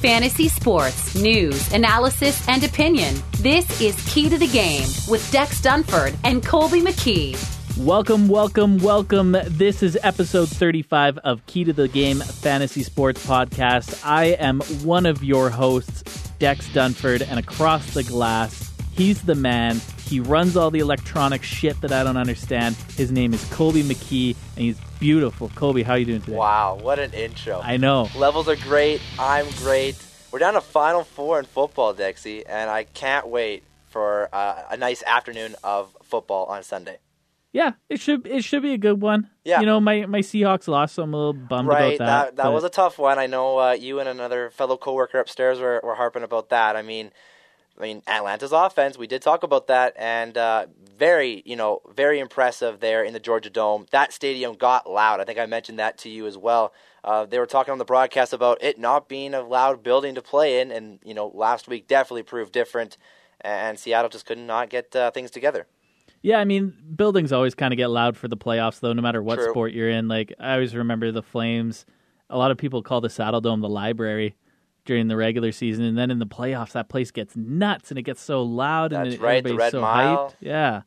Fantasy sports, news, analysis, and opinion. This is Key to the Game with Dex Dunford and Colby McKee. Welcome, welcome, welcome. This is episode 35 of Key to the Game Fantasy Sports Podcast. I am one of your hosts, Dex Dunford, and across the glass, he's the man. He runs all the electronic shit that I don't understand. His name is Colby McKee, and he's beautiful. Colby, how are you doing today? Wow, what an intro. I know. Levels are great. I'm great. We're down to Final Four in football, Dexy, and I can't wait for uh, a nice afternoon of football on Sunday. Yeah, it should it should be a good one. Yeah. You know, my, my Seahawks lost, so I'm a little bummed right, about that. that, but- was a tough one. I know uh, you and another fellow coworker upstairs were, were harping about that. I mean, I mean Atlanta's offense. We did talk about that, and uh, very, you know, very impressive there in the Georgia Dome. That stadium got loud. I think I mentioned that to you as well. Uh, they were talking on the broadcast about it not being a loud building to play in, and you know, last week definitely proved different. And Seattle just could not get uh, things together. Yeah, I mean, buildings always kind of get loud for the playoffs, though, no matter what True. sport you're in. Like, I always remember the Flames. A lot of people call the Saddledome the library during the regular season, and then in the playoffs, that place gets nuts and it gets so loud and That's it- right, everybody's so Mile. hyped. Yeah,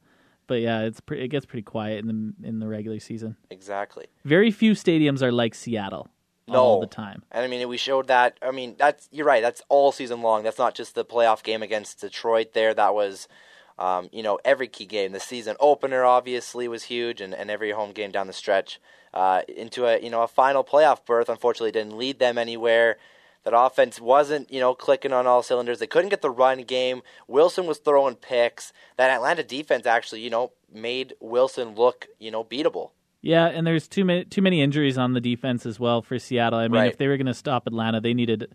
but yeah, it's pre- it gets pretty quiet in the in the regular season. Exactly. Very few stadiums are like Seattle No. all the time. And I mean, we showed that. I mean, that's you're right. That's all season long. That's not just the playoff game against Detroit. There, that was, um, you know, every key game. The season opener obviously was huge, and, and every home game down the stretch uh, into a you know a final playoff berth. Unfortunately, didn't lead them anywhere. That offense wasn't, you know, clicking on all cylinders. They couldn't get the run game. Wilson was throwing picks. That Atlanta defense actually, you know, made Wilson look, you know, beatable. Yeah, and there's too many too many injuries on the defense as well for Seattle. I mean, Right. if they were going to stop Atlanta, they needed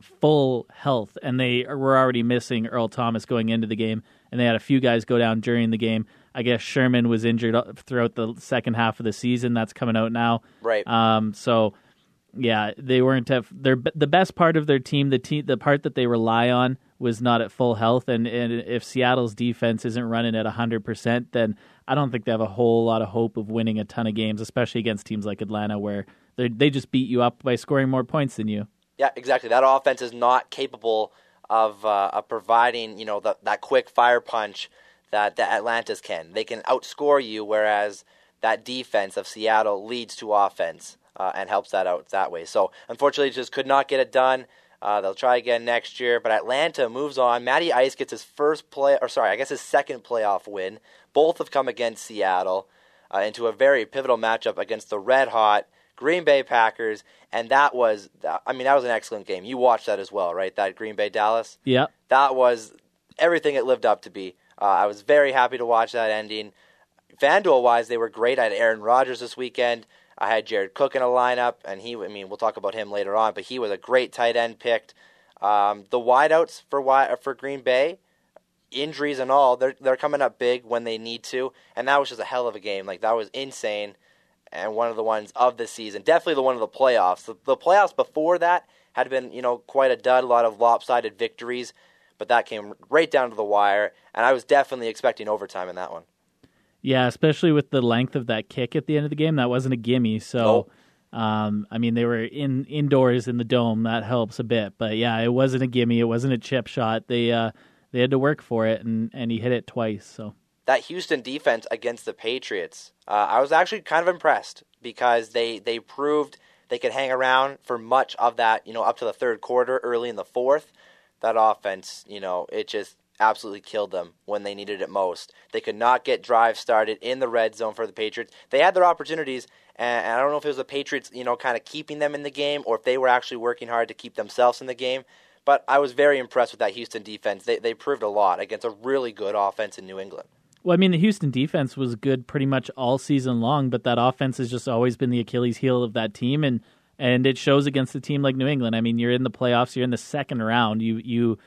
full health, and they were already missing Earl Thomas going into the game, and they had a few guys go down during the game. I guess Sherman was injured uh, throughout the second half of the season. That's coming out now. Right. Um. So, yeah, they weren't at their the best part of their team. The team, the part that they rely on was not at full health, and, and if Seattle's defense isn't running at hundred percent, then I don't think they have a whole lot of hope of winning a ton of games, especially against teams like Atlanta, where they just beat you up by scoring more points than you. Yeah, exactly. That offense is not capable of uh, of providing you know the, that quick fire punch that the Atlantas can. They can outscore you, whereas that defense of Seattle leads to offense uh, and helps that out that way. So unfortunately, just could not get it done. Uh, they'll try again next year, but Atlanta moves on. Matty Ice gets his first play, or sorry, I guess his second playoff win. Both have come against Seattle uh, into a very pivotal matchup against the red hot Green Bay Packers, and that was, I mean, that was an excellent game. You watched that as well, right? That Green Bay Dallas. Yeah. That was everything it lived up to be. Uh, I was very happy to watch that ending. FanDuel wise, they were great. I had Aaron Rodgers this weekend. I had Jared Cook in a lineup, and he, I mean, we'll talk about him later on, but he was a great tight end picked. Um, the wideouts for wi- for Green Bay, injuries and all, they're they're coming up big when they need to, and that was just a hell of a game. Like that was insane, and one of the ones of the season, definitely the one of the playoffs. The, the playoffs before that had been you know quite a dud, a lot of lopsided victories, but that came right down to the wire, and I was definitely expecting overtime in that one. Yeah, especially with the length of that kick at the end of the game, that wasn't a gimme. So, um, I mean, they were in indoors in the dome. That helps a bit, but yeah, it wasn't a gimme. It wasn't a chip shot. They uh, they had to work for it, and and he hit it twice. So that Houston defense against the Patriots, uh, I was actually kind of impressed because they they proved they could hang around for much of that, you know, up to the third quarter, early in the fourth. That offense, you know, it just absolutely killed them when they needed it most. They could not get drives started in the red zone for the Patriots. They had their opportunities, and, and I don't know if it was the Patriots, you know, kind of keeping them in the game or if they were actually working hard to keep themselves in the game. But I was very impressed with that Houston defense. They they proved a lot against a really good offense in New England. Well, I mean, the Houston defense was good pretty much all season long, but that offense has just always been the Achilles heel of that team, and and it shows against a team like New England. I mean, you're in the playoffs, you're in the second round. You you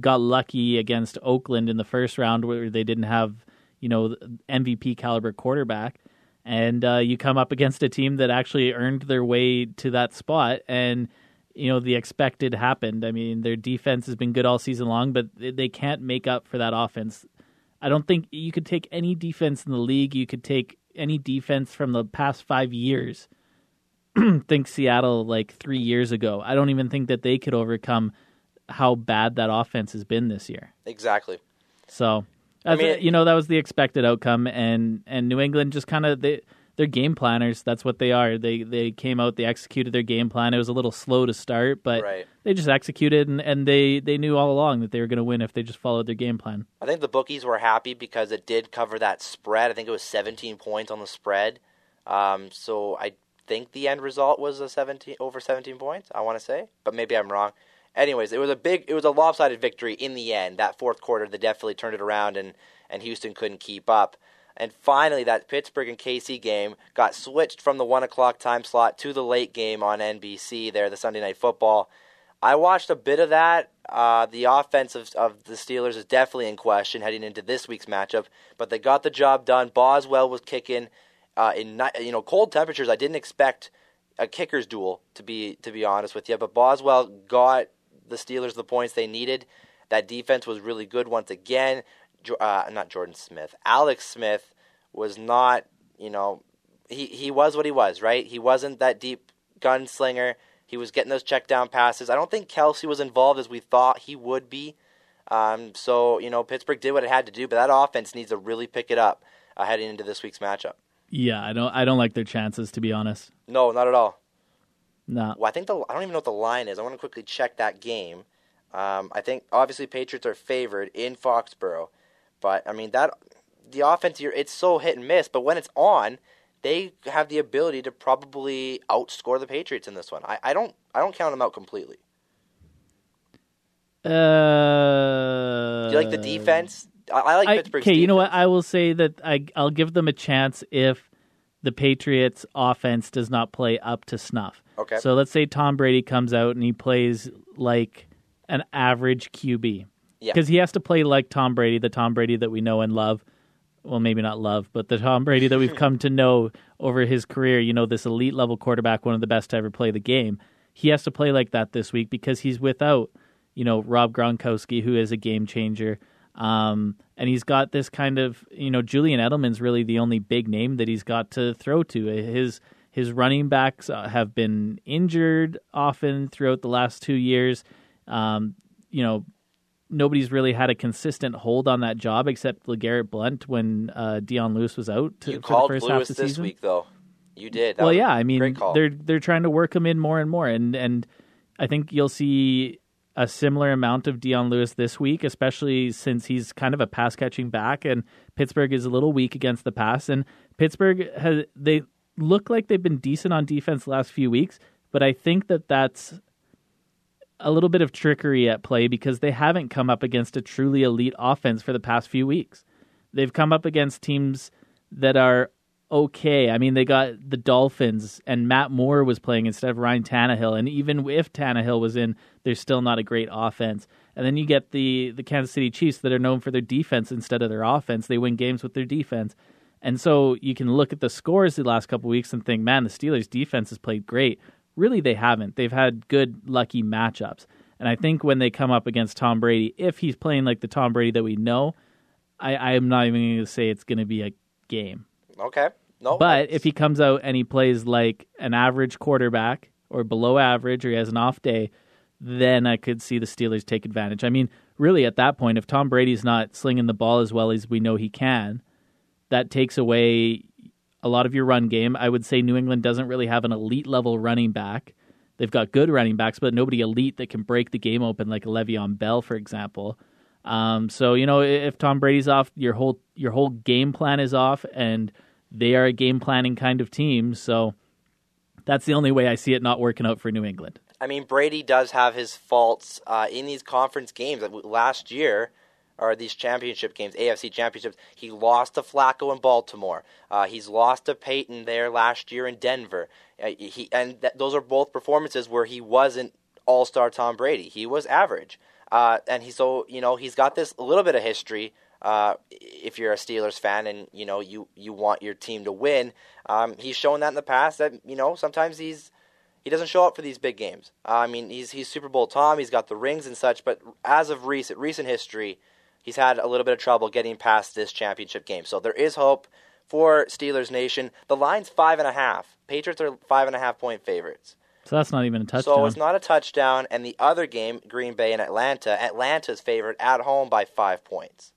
got lucky against Oakland in the first round where they didn't have you know MVP caliber quarterback, and uh, you come up against a team that actually earned their way to that spot and. You know the expected happened. I mean, their defense has been good all season long, but they can't make up for that offense. I don't think you could take any defense in the league. You could take any defense from the past five years. think Seattle like three years ago. I don't even think that they could overcome how bad that offense has been this year. Exactly. So, I mean, you know, that was the expected outcome, and and New England just kind of they they're game planners. That's what they are. They they came out, they executed their game plan. It was a little slow to start, but right. they just executed, and, and they they knew all along that they were going to win if they just followed their game plan. I think the bookies were happy because it did cover that spread. I think it was 17 points on the spread. Um, so I think the end result was a 17 over 17 points. I want to say, but maybe I'm wrong. Anyways, it was a big, it was a lopsided victory in the end. That fourth quarter, they definitely turned it around, and and Houston couldn't keep up. And finally, that Pittsburgh and KC game got switched from the one o'clock time slot to the late game on NBC. There, the Sunday Night Football. I watched a bit of that. Uh, the offense of, of the Steelers is definitely in question heading into this week's matchup, but they got the job done. Boswell was kicking uh, in you know cold temperatures. I didn't expect a kickers duel to be to be honest with you, but Boswell got the Steelers the points they needed. That defense was really good once again uh, not Jordan Smith. Alex Smith was not, you know, he he was what he was, right? He wasn't that deep gunslinger. He was getting those check down passes. I don't think Kelce was involved as we thought he would be. Um, so you know, Pittsburgh did what it had to do, but that offense needs to really pick it up uh, heading into this week's matchup. Yeah, I don't. I don't like their chances to be honest. No, not at all. No. Well, I think the I don't even know what the line is. I want to quickly check that game. Um, I think obviously Patriots are favored in Foxborough. But I mean that the offense here it's so hit and miss, but when it's on, they have the ability to probably outscore the Patriots in this one. I, I don't I don't count them out completely. Uh, Do you like the defense? I, I like Pittsburgh. Okay, you know what? I will say that I I'll give them a chance if the Patriots offense does not play up to snuff. Okay. So let's say Tom Brady comes out and he plays like an average QB. Yeah. Because he has to play like Tom Brady, the Tom Brady that we know and love. Well, maybe not love, but the Tom Brady that we've come to know over his career. You know, this elite level quarterback, one of the best to ever play the game. He has to play like that this week because he's without, you know, Rob Gronkowski, who is a game changer. Um, and he's got this kind of, you know, Julian Edelman's really the only big name that he's got to throw to. His his running backs uh, have been injured often throughout the last two years. Um, you know, nobody's really had a consistent hold on that job except LeGarrette Blount when uh, Dion Lewis was out to, you for called the first Lewis half of the this season. week, though. You did. That well, yeah. I mean, they're they're trying to work him in more and more, and and I think you'll see a similar amount of Dion Lewis this week, especially since he's kind of a pass catching back, and Pittsburgh is a little weak against the pass, and Pittsburgh has they look like they've been decent on defense the last few weeks, but I think that that's a little bit of trickery at play because they haven't come up against a truly elite offense for the past few weeks. They've come up against teams that are okay. I mean, they got the Dolphins, and Matt Moore was playing instead of Ryan Tannehill. And even if Tannehill was in, there's still not a great offense. And then you get the the Kansas City Chiefs that are known for their defense instead of their offense. They win games with their defense. And so you can look at the scores the last couple weeks and think, man, the Steelers' defense has played great. Really, they haven't. They've had good, lucky matchups. And I think when they come up against Tom Brady, if he's playing like the Tom Brady that we know, I, I am not even going to say it's going to be a game. Okay. No. But if he comes out and he plays like an average quarterback or below average or he has an off day, then I could see the Steelers take advantage. I mean, really, at that point, if Tom Brady's not slinging the ball as well as we know he can, that takes away a lot of your run game. I would say New England doesn't really have an elite level running back. They've got good running backs, but nobody elite that can break the game open like a Le'Veon Bell, for example. Um, so you know, if Tom Brady's off, your whole your whole game plan is off, and they are a game planning kind of team. So that's the only way I see it not working out for New England. I mean, Brady does have his faults uh, in these conference games. Last year, or these championship games, AFC championships. He lost to Flacco in Baltimore. Uh, he's lost to Peyton there last year in Denver. Uh, he and th- those are both performances where he wasn't All Star Tom Brady. He was average. Uh, and he so you know he's got this little bit of history. Uh, if you're a Steelers fan and you know you you want your team to win, um, he's shown that in the past that you know sometimes he's he doesn't show up for these big games. Uh, I mean he's he's Super Bowl Tom. He's got the rings and such, but as of recent recent history, he's had a little bit of trouble getting past this championship game. So there is hope for Steelers Nation. The line's five and a half. Patriots are five and a half point favorites. So that's not even a touchdown. So it's not a touchdown. And the other game, Green Bay and Atlanta, Atlanta's favored at home by five points.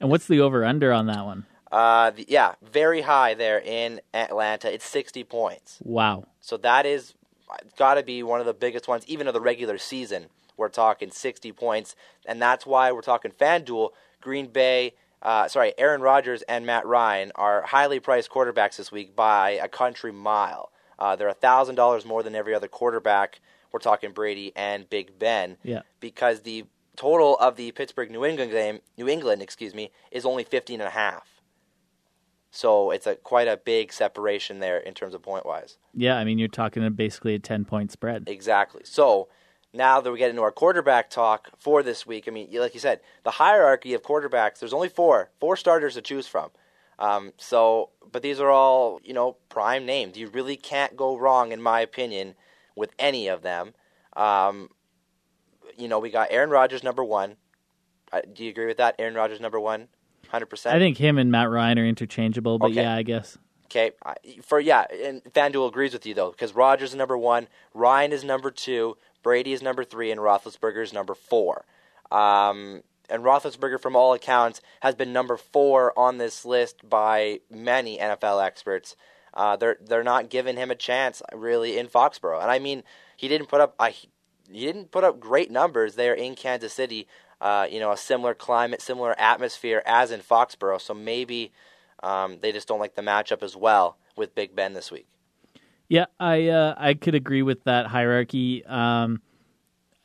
And what's the over under on that one? Uh, the, yeah, very high there in Atlanta. It's 60 points. Wow. So that is got to be one of the biggest ones, even of the regular season. We're talking 60 points, and that's why we're talking FanDuel. Green Bay, uh, sorry, Aaron Rodgers and Matt Ryan are highly priced quarterbacks this week by a country mile. Uh, they're thousand dollars more than every other quarterback. We're talking Brady and Big Ben. Yeah. Because the total of the Pittsburgh New England game, New England, excuse me, is only 15 and a half. So it's a quite a big separation there in terms of point wise. Yeah, I mean you're talking basically a 10 point spread. Exactly. So now that we get into our quarterback talk for this week, I mean, like you said, the hierarchy of quarterbacks, there's only four, four starters to choose from. Um, so, but these are all, you know, prime names. You really can't go wrong, in my opinion, with any of them. Um, you know, we got Aaron Rodgers number one. Uh, do you agree with that? Aaron Rodgers number one? one, hundred percent. I think him and Matt Ryan are interchangeable, but okay. yeah, I guess. Okay, for yeah, and FanDuel agrees with you though because Rodgers is number one, Ryan is number two, Brady is number three, and Roethlisberger is number four. Um, and Roethlisberger, from all accounts, has been number four on this list by many NFL experts. Uh, they're they're not giving him a chance really in Foxborough, and I mean he didn't put up I, he didn't put up great numbers there in Kansas City. Uh, you know, a similar climate, similar atmosphere as in Foxborough. So maybe um, they just don't like the matchup as well with Big Ben this week. Yeah, I uh, I could agree with that hierarchy. Um,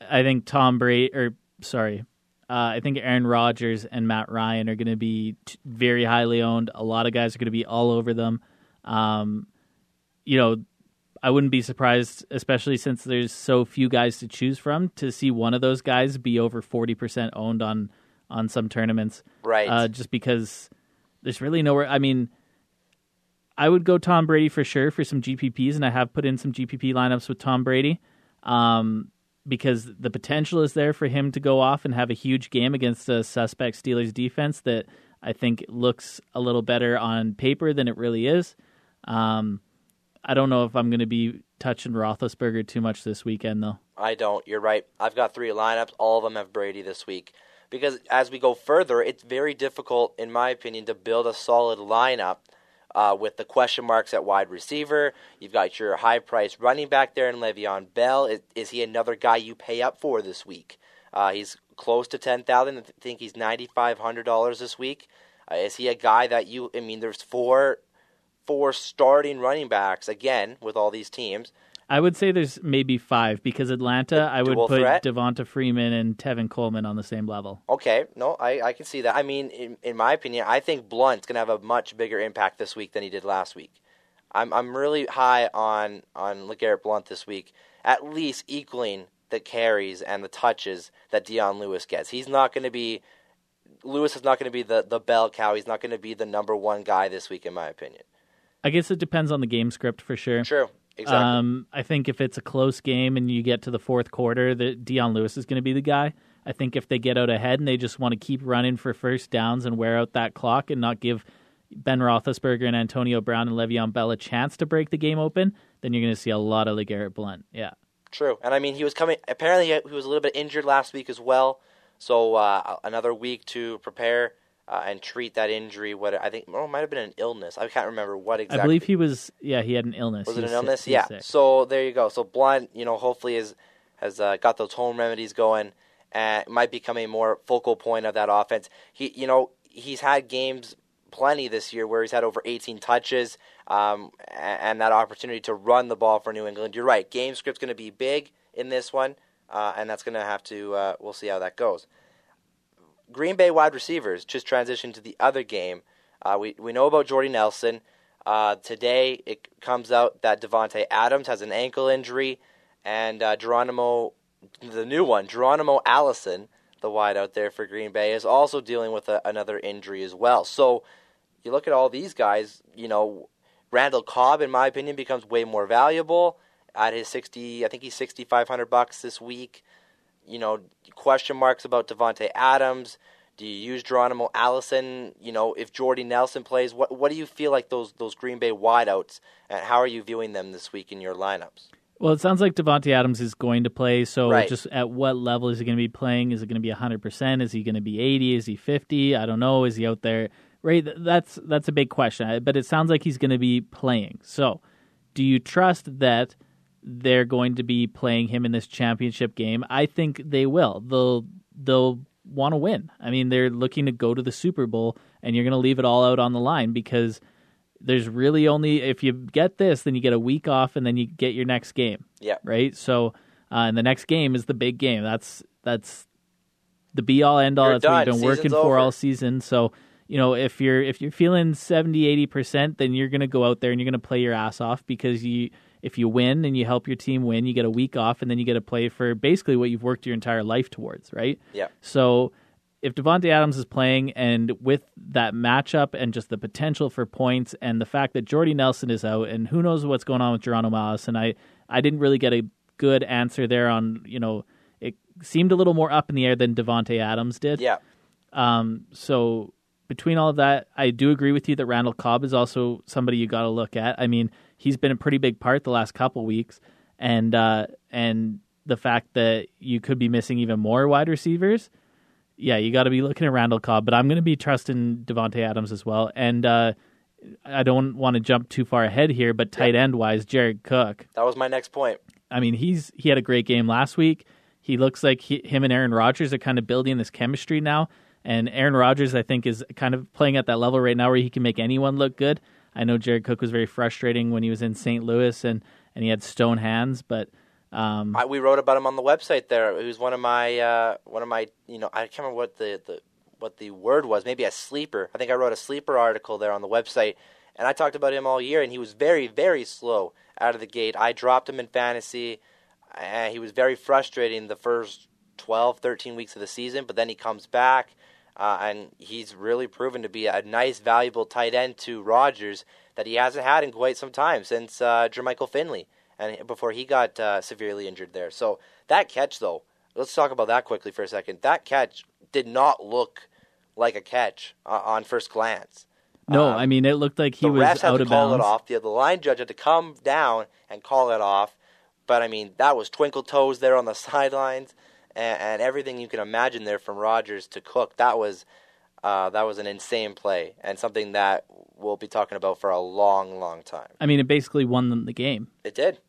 I think Tom Brady, or sorry, uh, I think Aaron Rodgers and Matt Ryan are going to be t- very highly owned. A lot of guys are going to be all over them. Um, you know, I wouldn't be surprised, especially since there's so few guys to choose from, to see one of those guys be over forty percent owned on on some tournaments. Right. Uh, just because there's really nowhere. I mean, I would go Tom Brady for sure for some GPPs, and I have put in some GPP lineups with Tom Brady um, because the potential is there for him to go off and have a huge game against a suspect Steelers defense that I think looks a little better on paper than it really is. Um, I don't know if I'm going to be touching Roethlisberger too much this weekend, though. I don't. You're right. I've got three lineups. All of them have Brady this week. Because as we go further, it's very difficult, in my opinion, to build a solid lineup – uh, with the question marks at wide receiver. You've got your high priced running back there in Le'Veon Bell. Is, is he another guy you pay up for this week? Uh, he's close to ten thousand. I think he's ninety five hundred dollars this week. Uh, is he a guy that you? I mean, there's four four starting running backs again with all these teams. I would say there's maybe five because Atlanta, I would put threat? Devonta Freeman and Tevin Coleman on the same level. Okay, no, I, I can see that. I mean, in, in my opinion, I think Blount's going to have a much bigger impact this week than he did last week. I'm I'm really high on on LeGarrette Blount this week, at least equaling the carries and the touches that Dion Lewis gets. He's not going to be Lewis is not going to be the the bell cow. He's not going to be the number one guy this week, in my opinion. I guess it depends on the game script for sure. True. Exactly. Um, I think if it's a close game and you get to the fourth quarter, that Dion Lewis is going to be the guy. I think if they get out ahead and they just want to keep running for first downs and wear out that clock and not give Ben Roethlisberger and Antonio Brown and Le'Veon Bell a chance to break the game open, then you're going to see a lot of LeGarrette Blount. Yeah. True. And I mean, he was coming, apparently, he was a little bit injured last week as well. So uh, another week to prepare uh, and treat that injury. What I think, oh, it might have been an illness. I can't remember what exactly. I believe he was. Yeah, he had an illness. Was he it an illness? Yeah. So there you go. So Blount, you know, hopefully is has uh, got those home remedies going and might become a more focal point of that offense. He, you know, he's had games plenty this year where he's had over 18 touches um, and that opportunity to run the ball for New England. You're right. Game script's going to be big in this one, uh, and that's going to have to. Uh, we'll see how that goes. Green Bay wide receivers just transitioned to the other game. Uh, we we know about Jordy Nelson. Uh, today it comes out that Davante Adams has an ankle injury, and uh, Geronimo, the new one, Geronimo Allison, the wide out there for Green Bay, is also dealing with a, another injury as well. So you look at all these guys. You know, Randall Cobb, in my opinion, becomes way more valuable at his sixty. I think he's sixty five hundred bucks this week you know, question marks about Davante Adams. Do you use Geronimo Allison? You know, if Jordy Nelson plays, what what do you feel like those those Green Bay wideouts, and how are you viewing them this week in your lineups? Well, it sounds like Davante Adams is going to play. So, Right. just at what level is he going to be playing? Is it going to be 100%? Is he going to be 80? Is he 50? I don't know. Is he out there? Right? That's that's a big question. But it sounds like he's going to be playing. So, do you trust that they're going to be playing him in this championship game? I think they will. They'll they'll want to win. I mean, they're looking to go to the Super Bowl, and you're going to leave it all out on the line because there's really only if you get this, then you get a week off, and then you get your next game Yeah, right? So, uh, and the next game is the big game. That's that's the be all end all. That's what done. you've been working Season's for over. all season. So, you know, if you're if you're feeling 70, 80 percent, then you're going to go out there and you're going to play your ass off because you if you win and you help your team win, you get a week off, and then you get to play for basically what you've worked your entire life towards, right? yeah. So if Davante Adams is playing and with that matchup and just the potential for points and the fact that Jordy Nelson is out and who knows what's going on with Geronimo Allison, I I didn't really get a good answer there on you know it seemed a little more up in the air than Davante Adams did. Yeah, Um. So between all of that, I do agree with you that Randall Cobb is also somebody you got to look at. I mean, he's been a pretty big part the last couple weeks, and uh, and the fact that you could be missing even more wide receivers, yeah, you got to be looking at Randall Cobb. But I'm going to be trusting Davante Adams as well, and uh, I don't want to jump too far ahead here, but tight end wise, Jared Cook. that was my next point. I mean, he's he had a great game last week. He looks like he, him and Aaron Rodgers are kind of building this chemistry now. And Aaron Rodgers, I think, is kind of playing at that level right now where he can make anyone look good. I know Jared Cook was very frustrating when he was in St. Louis and, and he had stone hands, but um, I, we wrote about him on the website. There, he was one of my uh, one of my you know I can't remember what the, the what the word was. Maybe a sleeper. I think I wrote a sleeper article there on the website, and I talked about him all year. And he was very very slow out of the gate. I dropped him in fantasy. Uh, he was very frustrating the first 12, 13 weeks of the season, but then he comes back. Uh, and he's really proven to be a nice, valuable tight end to Rodgers that he hasn't had in quite some time since uh, Jermichael Finley, and before he got uh, severely injured there. So that catch, though, let's talk about that quickly for a second. That catch did not look like a catch uh, on first glance. no, Um, I mean, it looked like he the was refs had out to of call bounds. it off. The, the line judge had to come down and call it off. But I mean, that was twinkle toes there on the sidelines, and, and everything you can imagine there from Rodgers to Cook. That was uh, that was an insane play and something that we'll be talking about for a long, long time. I mean, it basically won them the game. It did.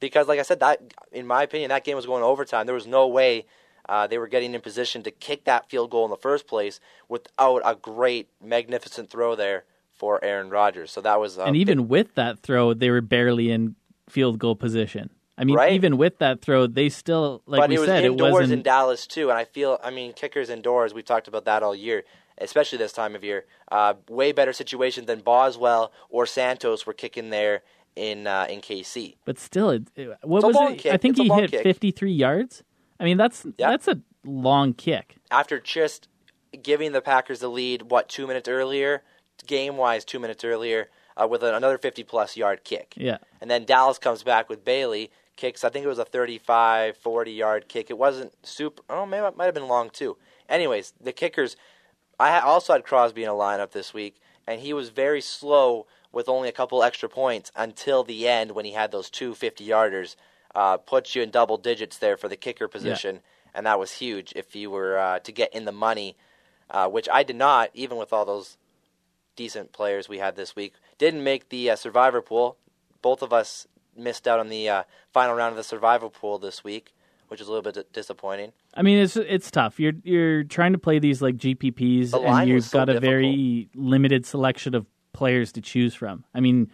Because, like I said, that in my opinion, that game was going overtime. There was no way uh, they were getting in position to kick that field goal in the first place without a great, magnificent throw there for Aaron Rodgers. So that was, uh, and even with that throw, they were barely in field goal position. I mean, Right. even with that throw, they still, like but we it was said, it wasn't. in Dallas too. And I feel, I mean, kickers indoors. We've talked about that all year, especially this time of year. Uh, way better situation than Boswell or Santos were kicking there in uh, in KC. But still, it, what It's a was long it? kick. I think It's he hit kick. 53 yards. I mean, that's Yeah. that's a long kick. after just giving the Packers the lead, what two minutes earlier, game wise, two minutes earlier, uh, with another 50 plus yard kick. Yeah. And then Dallas comes back with Bailey, kicks, I think it was a 35, 40 yard kick. It wasn't super, oh, maybe it might have been long too. Anyways, the kickers, I also had Crosby in a lineup this week, and he was very slow with only a couple extra points until the end when he had those two 50 yarders. Uh, puts you in double digits there for the kicker position, and that was huge if you were uh, to get in the money, uh, which I did not, even with all those decent players we had this week. Didn't make the uh, survivor pool. Both of us missed out on the uh, final round of the survival pool this week, which is a little bit disappointing. I mean, it's it's tough. You're you're trying to play these like GPPs, The and you've so got a very limited selection of players to choose from. I mean,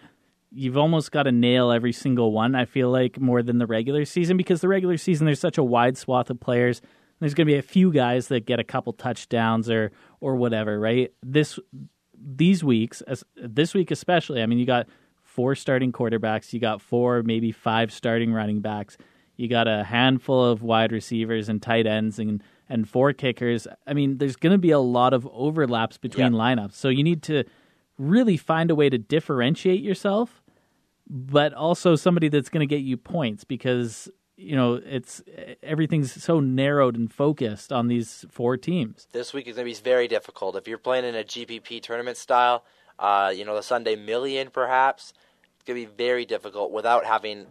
you've almost got to nail every single one. I feel like more than the regular season because the regular season there's such a wide swath of players. There's going to be a few guys that get a couple touchdowns or or whatever, right? This these weeks, as, this week especially. I mean, you got four starting quarterbacks, you got four, maybe five starting running backs, you got a handful of wide receivers and tight ends, and and four kickers. I mean, there's going to be a lot of overlaps between Yeah. lineups, so you need to really find a way to differentiate yourself, but also somebody that's going to get you points because you know, it's everything's so narrowed and focused on these four teams. This week is going to be very difficult. If you're playing in a GPP tournament style, uh, you know, the Sunday Million perhaps, going to be very difficult without having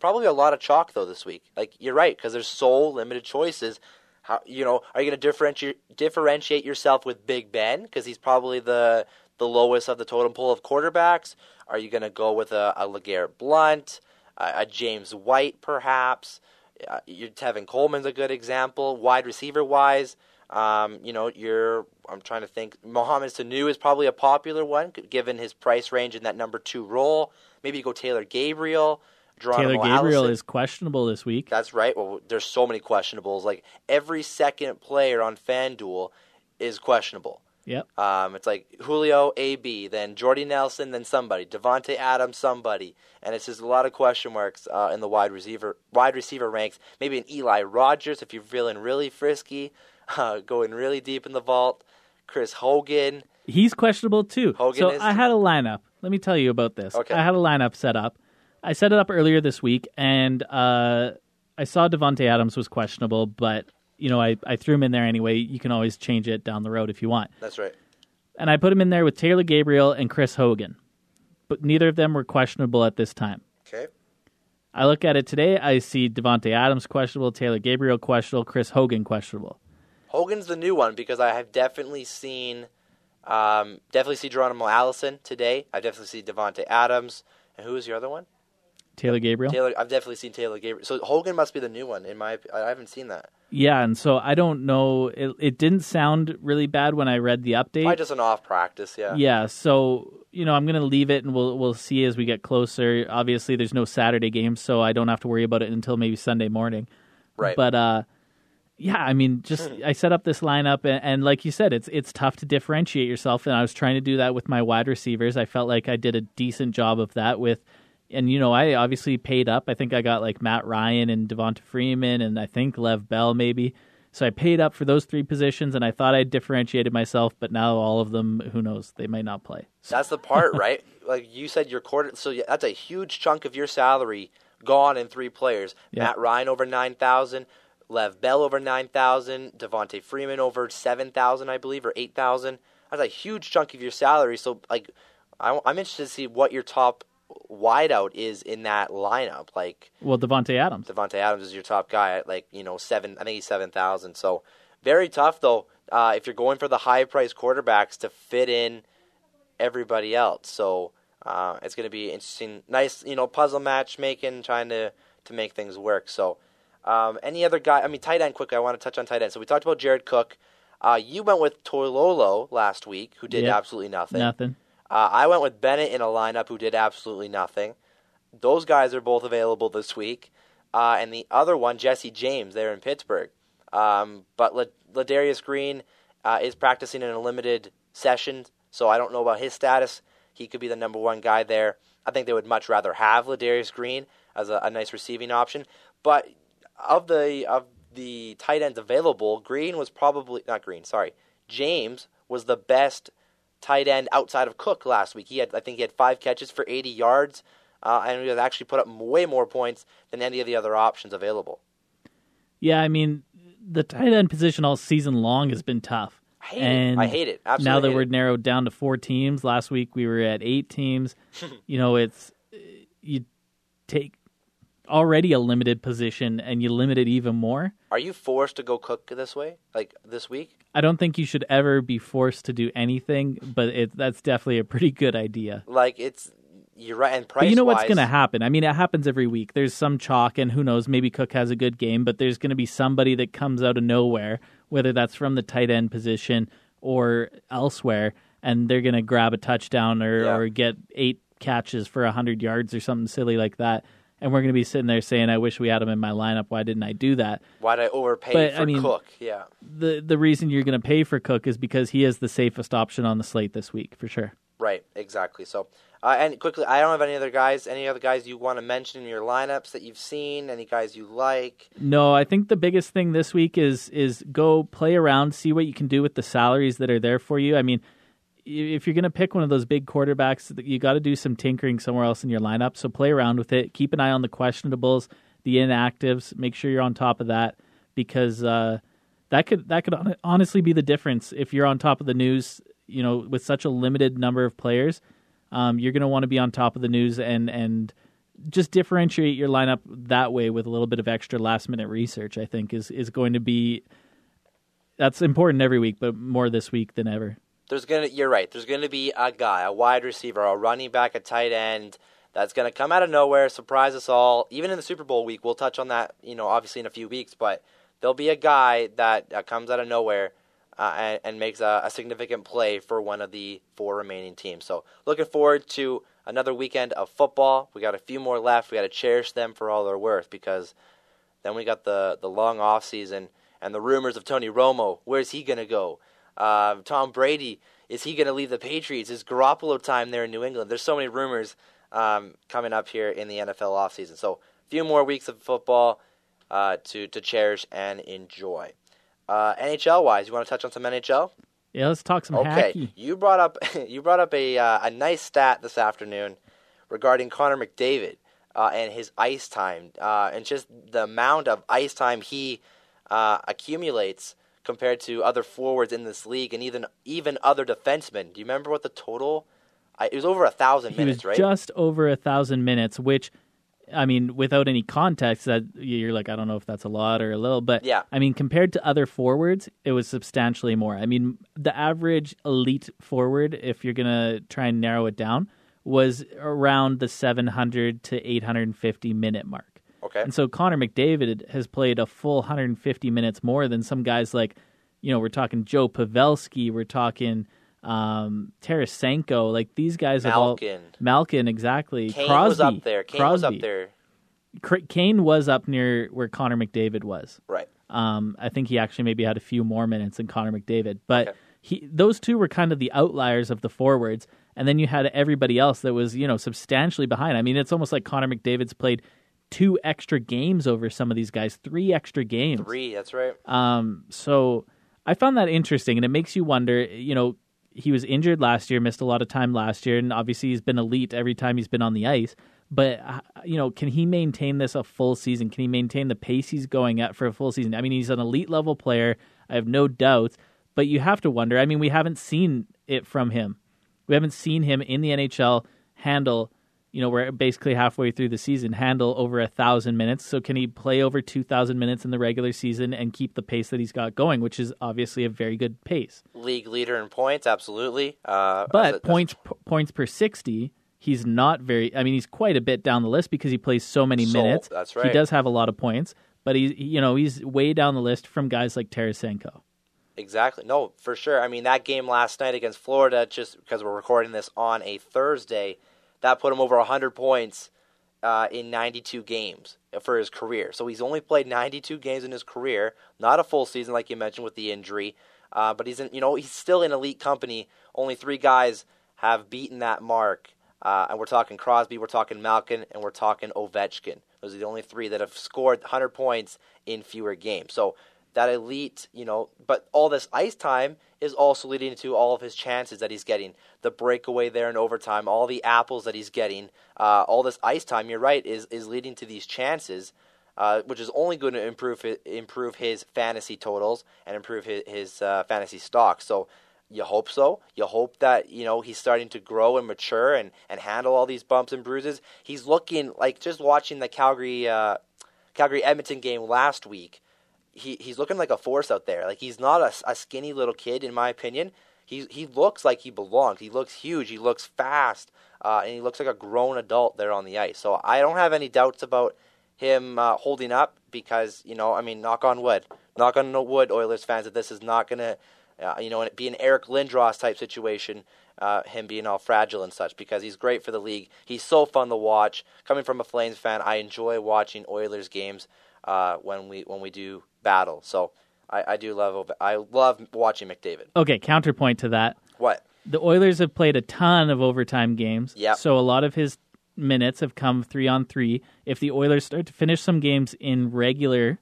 probably a lot of chalk though this week. Like you're right because there's so limited choices. How you know are you going to differentiate differentiate yourself with Big Ben because he's probably the the lowest of the totem pole of quarterbacks? Are you going to go with a, a LeGarrette Blount? a James White, perhaps. Uh, your Tevin Coleman's a good example. Wide receiver wise, um, you know, you're. I'm trying to think. Mohamed Sanu is probably a popular one, given his price range in that number two role. Maybe you go Taylor Gabriel. Geronimo Taylor Gabriel Allison. is questionable this week. That's right. Well, there's so many questionables. Like every second player on FanDuel is questionable. Yep. Um, it's like Julio, AB, then Jordy Nelson, then somebody, Davante Adams, somebody, and it's just a lot of question marks uh, in the wide receiver wide receiver ranks. Maybe an Eli Rogers if you're feeling really frisky, uh, going really deep in the vault. Chris Hogan. He's questionable too. Hogan so is... I had a lineup. Let me tell you about this. Okay. I had a lineup set up. I set it up earlier this week, and uh, I saw Davante Adams was questionable, but you know, I, I threw him in there anyway. You can always change it down the road if you want. That's right. And I put him in there with Taylor Gabriel and Chris Hogan. But neither of them were questionable at this time. Okay. I look at it today, I see Davante Adams questionable, Taylor Gabriel questionable, Chris Hogan questionable. Hogan's the new one because I have definitely seen um, definitely see Geronimo Allison today. I definitely see Davante Adams. And who was your other one? Taylor Gabriel. Taylor, I've definitely seen Taylor Gabriel. So Hogan must be the new one in my. I haven't seen that. Yeah, and so I don't know. It, it didn't sound really bad when I read the update. Probably just an off practice, yeah. Yeah, so you know I'm gonna leave it, and we'll we'll see as we get closer. Obviously, there's no Saturday games, so I don't have to worry about it until maybe Sunday morning. Right. But uh, yeah, I mean, just hmm. I set up this lineup, and, and like you said, it's it's tough to differentiate yourself, and I was trying to do that with my wide receivers. I felt like I did a decent job of that with and you know, I obviously paid up. I think I got like Matt Ryan and Devonta Freeman, and I think Lev Bell maybe. So I paid up for those three positions, and I thought I differentiated myself. But now all of them, who knows? They might not play. So. That's the part, right? like you said, your quarter. So that's a huge chunk of your salary gone in three players. Yeah. Matt Ryan over nine thousand. Lev Bell over nine thousand, Devonta Freeman over seven thousand, I believe, or eight thousand. That's a huge chunk of your salary. So, like, I'm interested to see what your top wideout is in that lineup. Like, well, Davante Adams. Davante Adams is your top guy at like you know seven. I think he's seven thousand. So very tough though. Uh, if you're going for the high price quarterbacks to fit in everybody else. So uh, it's going to be interesting. Nice, you know, puzzle matchmaking, trying to to make things work. So um, any other guy? I mean, tight end. Quick, I want to touch on tight end. So we talked about Jared Cook. Uh, you went with Toilolo last week, who did yep. absolutely nothing. Nothing. Uh, I went with Bennett in a lineup who did absolutely nothing. Those guys are both available this week. Uh, and the other one, Jesse James, there in Pittsburgh. Um, but Ladarius Green uh, is practicing in a limited session, so I don't know about his status. He could be the number one guy there. I think they would much rather have Ladarius Green as a, a nice receiving option. But of the of the tight ends available, Green was probably not Green. Sorry, James was the best tight end outside of Cook last week. He had, I think, he had five catches for 80 yards, uh, and he actually put up way more points than any of the other options available. Yeah, I mean, the tight end position all season long has been tough. I hate and it. I hate it. Absolutely now that we're it. narrowed down to four teams, last week we were at eight teams. you know, it's you take already a limited position and you limit it even more. Are you forced to go cook this way, like this week? I don't think you should ever be forced to do anything, but it, that's definitely a pretty good idea. Like it's you're right, and price. But you know what's going to happen? I mean, it happens every week. There's some chalk, and who knows? Maybe Cook has a good game, but there's going to be somebody that comes out of nowhere, whether that's from the tight end position or elsewhere, and they're going to grab a touchdown or, yeah. or get eight catches for hundred yards or something silly like that and we're going to be sitting there saying, "I wish we had him in my lineup. Why didn't I do that? Why did I overpay but, for I mean, Cook?" Yeah. The the reason you're going to pay for Cook is because he is the safest option on the slate this week for sure. Right. Exactly. So, uh, and quickly, I don't have any other guys. Any other guys you want to mention in your lineups that you've seen? Any guys you like? No, I think the biggest thing this week is is go play around, see what you can do with the salaries that are there for you. I mean if you're going to pick one of those big quarterbacks, you got to do some tinkering somewhere else in your lineup. So play around with it. Keep an eye on the questionables. the inactives. Make sure you're on top of that because uh, that could that could honestly be the difference if you're on top of the news. You know, with such a limited number of players, um, you're going to want to be on top of the news and and just differentiate your lineup that way with a little bit of extra last minute research. I think is is going to be that's important every week, but more this week than ever. There's gonna you're right. There's gonna be a guy, a wide receiver, a running back, a tight end that's gonna come out of nowhere, surprise us all. Even in the Super Bowl week, we'll touch on that. You know, obviously in a few weeks, but there'll be a guy that uh, comes out of nowhere. Uh, and, and, makes a, a significant play for one of the four remaining teams. So, looking forward to another weekend of football. We got a few more left. We got to cherish them for all they're worth because then we got the the long off season and the rumors of Tony Romo. Where's he going to go? Uh, Tom Brady, is he going to leave the Patriots? Is Garoppolo time there in New England? There's so many rumors um, coming up here in the NFL offseason. So a few more weeks of football uh, to, to cherish and enjoy. Uh, NHL wise, you want to touch on some NHL? Yeah, let's talk some okay. Hockey. You brought up you brought up a uh, a nice stat this afternoon regarding Connor McDavid uh, and his ice time uh, and just the amount of ice time he uh, accumulates compared to other forwards in this league and even even other defensemen. Do you remember what the total? I, it was over a thousand he minutes, was right? Just over a thousand minutes, which. I mean, without any context, that you're like, I don't know if that's a lot or a little, but yeah. I mean, compared to other forwards, it was substantially more. I mean, the average elite forward, if you're gonna try and narrow it down, was around the 700 to 850 minute mark. Okay. And so Connor McDavid has played a full 150 minutes more than some guys like, you know, we're talking Joe Pavelski, we're talking um, Tarasenko. Like these guys Malkin. all Malkin exactly. Kane Crosby was up there. Kane Crosby. was up there. Kane was up near where Connor McDavid was. Right. Um, I think he actually maybe had a few more minutes than Connor McDavid, but Okay. he those two were kind of the outliers of the forwards, and then you had everybody else that was you know substantially behind. I mean, it's almost like Connor McDavid's played two extra games over some of these guys, three extra games. Three. That's right. Um, so I found that interesting, and it makes you wonder. You know, he was injured last year, missed a lot of time last year, and obviously he's been elite every time he's been on the ice. But uh, you know, can he maintain this a full season? Can he maintain the pace he's going at for a full season? I mean, he's an elite level player. I have no doubts. But you have to wonder. I mean, we haven't seen it from him. We haven't seen him in the NHL handle you know, we're basically halfway through the season, handle over a thousand minutes. So can he play over two thousand minutes in the regular season and keep the pace that he's got going, which is obviously a very good pace. League leader in points, absolutely. Uh, But as a- as- points p- points per sixty, he's not very. I mean, he's quite a bit down the list because he plays so many So, minutes. that's right. He does have a lot of points, but he's you know he's way down the list from guys like Tarasenko. Exactly. No, for sure. I mean, that game last night against Florida, just because we're recording this on a Thursday, that put him over 100 points uh, in 92 games for his career. So he's only played 92 games in his career, not a full season like you mentioned with the injury. Uh, but he's in, you know, he's still in elite company. Only three guys have beaten that mark, uh, and we're talking Crosby, we're talking Malkin, and we're talking Ovechkin. Those are the only three that have scored 100 points in fewer games. So that elite, you know, but all this ice time is also leading to all of his chances that he's getting. The breakaway there in overtime, all the apples that he's getting, uh, all this ice time. You're right, is is leading to these chances, uh, which is only going to improve improve his fantasy totals and improve his, his uh, fantasy stock. So. You hope so. You hope that you know he's starting to grow and mature and, and handle all these bumps and bruises. He's looking like just watching the Calgary uh, Calgary Edmonton game last week he he's looking like a force out there. Like he's not a, a skinny little kid, in my opinion. He he looks like he belongs. He looks huge. He looks fast, uh, and he looks like a grown adult there on the ice. So I don't have any doubts about him uh, holding up because you know I mean knock on wood, knock on wood, Oilers fans that this is not gonna uh, you know be an Eric Lindros type situation. Uh, him being all fragile and such because he's great for the league. He's so fun to watch. Coming from a Flames fan, I enjoy watching Oilers games uh, when we when we do battle. So I, I do love I love watching McDavid. Okay, counterpoint to that. What? The Oilers have played a ton of overtime games. Yep. So a lot of his minutes have come three on three. If the Oilers start to finish some games in regular,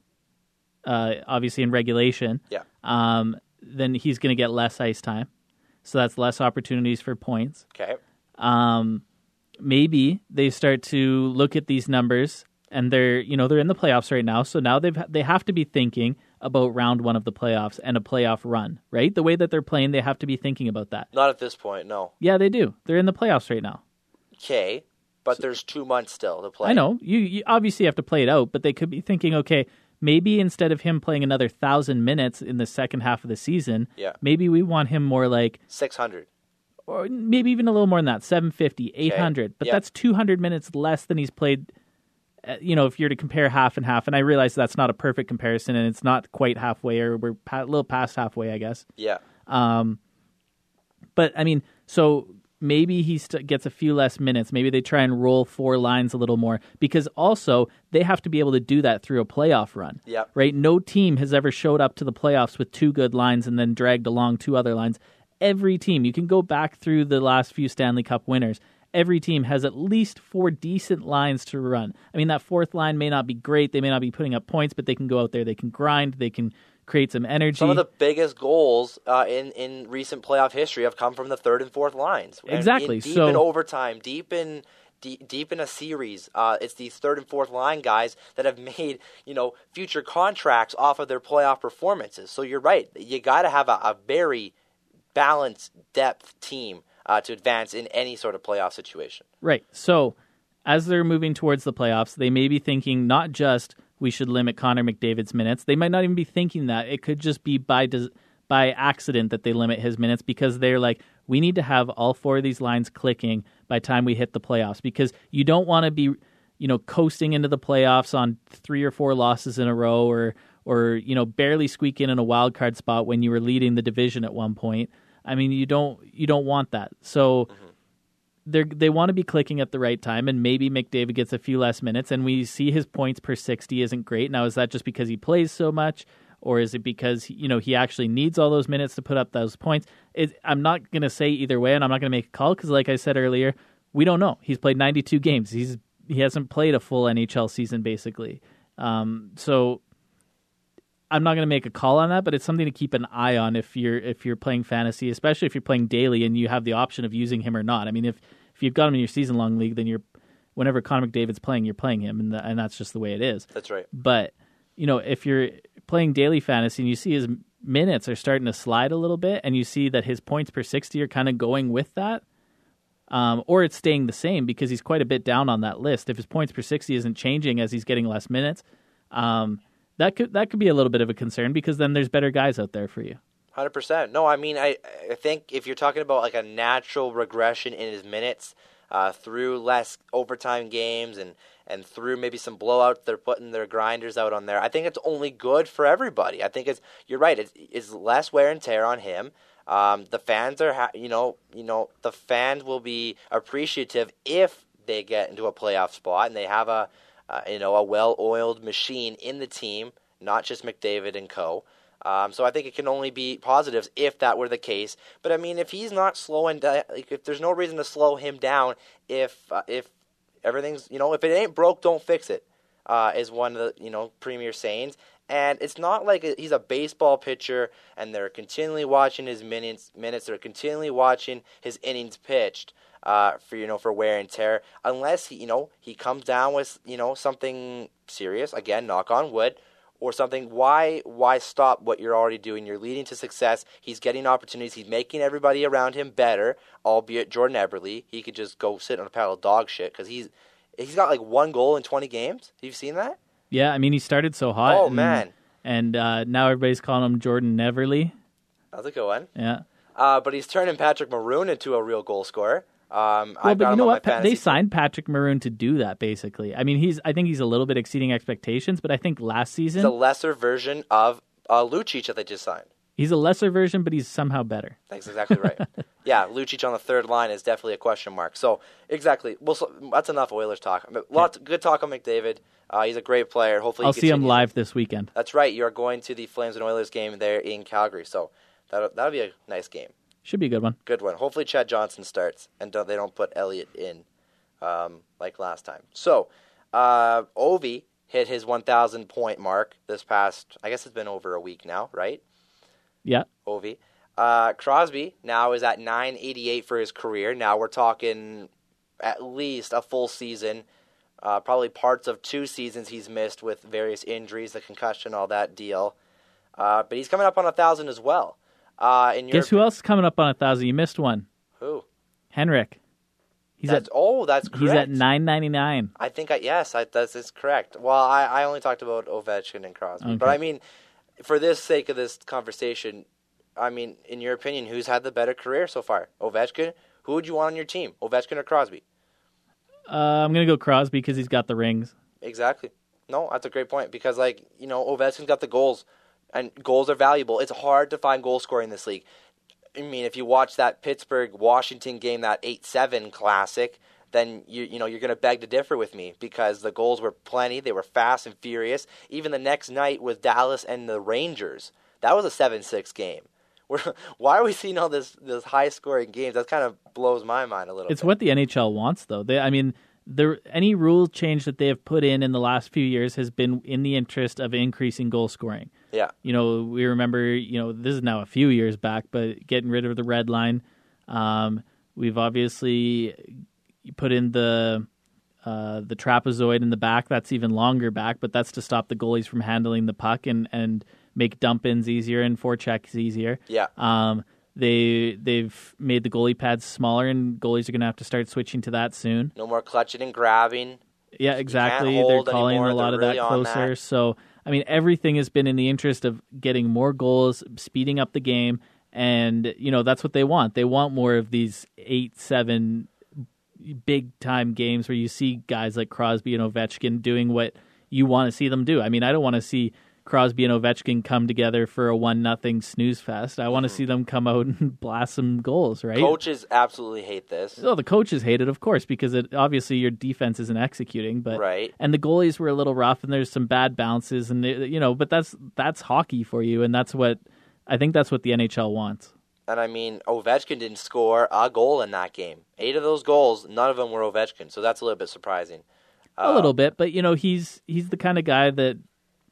uh, obviously in regulation, Yeah. um, then he's going to get less ice time. So that's less opportunities for points. Okay. Um, maybe they start to look at these numbers and they're you know they're in the playoffs right now. So now they've they have to be thinking about round one of the playoffs and a playoff run, right? The way that they're playing, they have to be thinking about that. Not at this point, no. Yeah, they do. They're in the playoffs right now. Okay, but there's two months still to play. I know you, you obviously have to play it out, but they could be thinking, okay, maybe instead of him playing another thousand minutes in the second half of the season, Yeah. maybe we want him more like, Six hundred. or maybe even a little more than that, 750, 800. But Yeah. that's 200 minutes less than he's played. Uh, You know, if you're to compare half and half, and I realize that's not a perfect comparison, and it's not quite halfway, or we're a little past halfway, I guess. Yeah. Um, But I mean, so maybe he st- gets a few less minutes. Maybe they try and roll four lines a little more because also they have to be able to do that through a playoff run. Yep. Right? No team has ever showed up to the playoffs with two good lines and then dragged along two other lines. Every team, you can go back through the last few Stanley Cup winners. Every team has at least four decent lines to run. I mean, that fourth line may not be great. They may not be putting up points, but they can go out there. They can grind. They can create some energy. Some of the biggest goals uh, in in recent playoff history have come from the third and fourth lines. Exactly, in- deep so- in overtime, deep in deep, deep in a series, uh, it's these third and fourth line guys that have made you know future contracts off of their playoff performances. So you're right. You got to have a, a very balanced depth team uh, to advance in any sort of playoff situation. Right. So, as they're moving towards the playoffs, they may be thinking not just we should limit Connor McDavid's minutes. They might not even be thinking that. It could just be by des- by accident that they limit his minutes because they're like, we need to have all four of these lines clicking by time we hit the playoffs because you don't want to be, you know, coasting into the playoffs on three or four losses in a row or or you know barely squeak in in a wild card spot when you were leading the division at one point. I mean, you don't you don't want that. So they they want to be clicking at the right time, and maybe McDavid gets a few less minutes, and we see his points per sixty isn't great. Now, is that just because he plays so much, or is it because you know he actually needs all those minutes to put up those points? It, I'm not going to say either way, and I'm not going to make a call because, like I said earlier, we don't know. He's played 92 games. He's he hasn't played a full NHL season basically. Um, so I'm not going to make a call on that, but it's something to keep an eye on if you're if you're playing fantasy, especially if you're playing daily and you have the option of using him or not. I mean, if if you've got him in your season long league, then you're whenever Connor McDavid's playing, you're playing him, and the, and that's just the way it is. That's right. But you know, if you're playing daily fantasy and you see his minutes are starting to slide a little bit, and you see that his points per sixty are kind of going with that, um, or it's staying the same because he's quite a bit down on that list. If his points per sixty isn't changing as he's getting less minutes, um, that could that could be a little bit of a concern because then there's better guys out there for you. Hundred percent. No, I mean, I I think if you're talking about like a natural regression in his minutes uh, through less overtime games and and through maybe some blowouts, they're putting their grinders out on there. I think it's only good for everybody. I think it's you're right. It's, it's less wear and tear on him. Um, the fans are, ha- you know, you know, the fans will be appreciative if they get into a playoff spot and they have a, uh, you know, a well-oiled machine in the team, not just McDavid and co. Um, so I think it can only be positives if that were the case. But I mean, if he's not slowing down, like if there's no reason to slow him down, if uh, if everything's you know if it ain't broke, don't fix it, uh, is one of the you know premier sayings. And it's not like he's a baseball pitcher and they're continually watching his minutes. Minutes they're continually watching his innings pitched uh, for you know for wear and tear. Unless he you know he comes down with you know something serious. Again, knock on wood or something why why stop what you're already doing you're leading to success he's getting opportunities he's making everybody around him better albeit jordan eberle he could just go sit on a pile of dog shit because he's he's got like one goal in 20 games have you seen that Yeah, I mean he started so hot. Oh, and, man. And uh, now everybody's calling him Jordan Neverly. that's a good one Yeah. uh, but he's turning patrick maroon into a real goal scorer um, Well, but you know what? They signed Patrick Maroon to do that. Basically, I mean, he's. I think he's a little bit exceeding expectations, but I think last season the lesser version of uh, Lucic that they just signed he's a lesser version, but he's somehow better. That's exactly right. yeah, Lucic on the third line is definitely a question mark. So exactly, well, so, that's enough Oilers talk. Lots good talk on McDavid. Uh, he's a great player. Hopefully, I'll see him live this weekend. That's right. You are going to the Flames and Oilers game there in Calgary. So that'll that'll be a nice game. Should be a good one. Good one. Hopefully, Chad Johnson starts and don't, they don't put Elliott in um, like last time. So uh, Ovi hit his 1,000 point mark this past. I guess it's been over a week now, right? Yeah. Ovi. Uh, Crosby now is at 988 for his career. Now we're talking at least a full season Uh, probably parts of two seasons he's missed with various injuries, the concussion, all that deal. Uh, but he's coming up on a thousand as well. Uh, in your Guess who else is coming up on a thousand? You missed one. Who? Henrik. He's that's, at oh, that's correct. he's at nine ninety nine. I think I yes, I, that's is correct. Well, I, I only talked about Ovechkin and Crosby, but I mean, for this sake of this conversation, I mean, in your opinion, who's had the better career so far? Ovechkin. Who would you want on your team, Ovechkin or Crosby? Uh, I'm gonna go Crosby because he's got the rings. Exactly. No, that's a great point because, like, you know, Ovechkin's got the goals, and goals are valuable. It's hard to find goal scoring in this league. I mean, if you watch that Pittsburgh Washington game, that eight seven classic, then you you know you're going to beg to differ with me because the goals were plenty. They were fast and furious. Even the next night with Dallas and the Rangers, that was a seven six game. We're, why are we seeing all this this high scoring games? That kind of blows my mind a little. It's bit. what the NHL wants, though. They, I mean, there any rule change that they have put in in the last few years has been in the interest of increasing goal scoring. Yeah. You know, we remember, you know, this is now a few years back, but getting rid of the red line. Um, we've obviously put in the uh, the trapezoid in the back. That's even longer back, but that's to stop the goalies from handling the puck and and make dump ins easier and forechecks easier. Yeah. Um, they they've made the goalie pads smaller, and goalies are going to have to start switching to that soon. No more clutching and grabbing. Yeah, exactly. They're calling anymore. a lot They're of that really on closer. that. So, I mean, everything has been in the interest of getting more goals, speeding up the game, and you know that's what they want. They want more of these eight, seven, big time games where you see guys like Crosby and Ovechkin doing what you want to see them do. I mean, I don't want to see Crosby and Ovechkin come together for a one nothing snooze fest. I want to mm-hmm. see them come out and blast some goals, right? Coaches absolutely hate this. Oh, the coaches hate it, of course, because it obviously your defense isn't executing. But Right. and the goalies were a little rough, and there's some bad bounces, and they- you know, but that's that's hockey for you, and that's what I think that's what the NHL wants. And I mean, Ovechkin didn't score a goal in that game. Eight of those goals, none of them were Ovechkin. So that's a little bit surprising. a little um, bit, but you know, he's he's the kind of guy that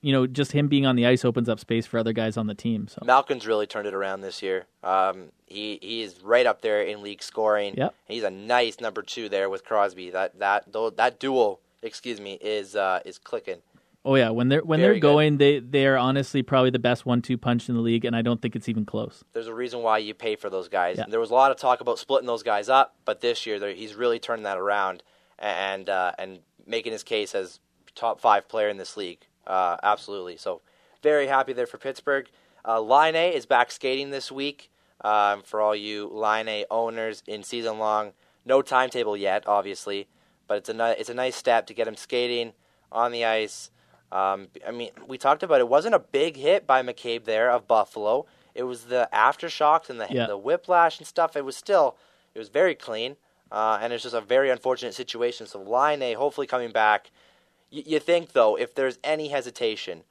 you know, just him being on the ice opens up space for other guys on the team. So Malkin's really turned it around this year. Um, he he is right up there in league scoring. Yep. He's a nice number two there with Crosby. That that that duo, excuse me, is uh, is clicking. oh yeah, when they're when Very they're good. going, they they are honestly probably the best one two punch in the league, and I don't think it's even close. There's a reason why you pay for those guys. Yeah. There was a lot of talk about splitting those guys up, but this year he's really turning that around and uh, and making his case as top five player in this league. Uh, absolutely. So very happy there for Pittsburgh. Uh, Laine is back skating this week. Um, for all you Laine owners in season long, no timetable yet, obviously, but it's a ni- it's a nice step to get him skating on the ice. Um, I mean, we talked about it. it wasn't a big hit by McCabe there of Buffalo. It was the aftershocks and the Yeah. the whiplash and stuff. It was still it was very clean, uh, and it's just a very unfortunate situation. So Laine hopefully coming back. Y- you think though, if there's any hesitation,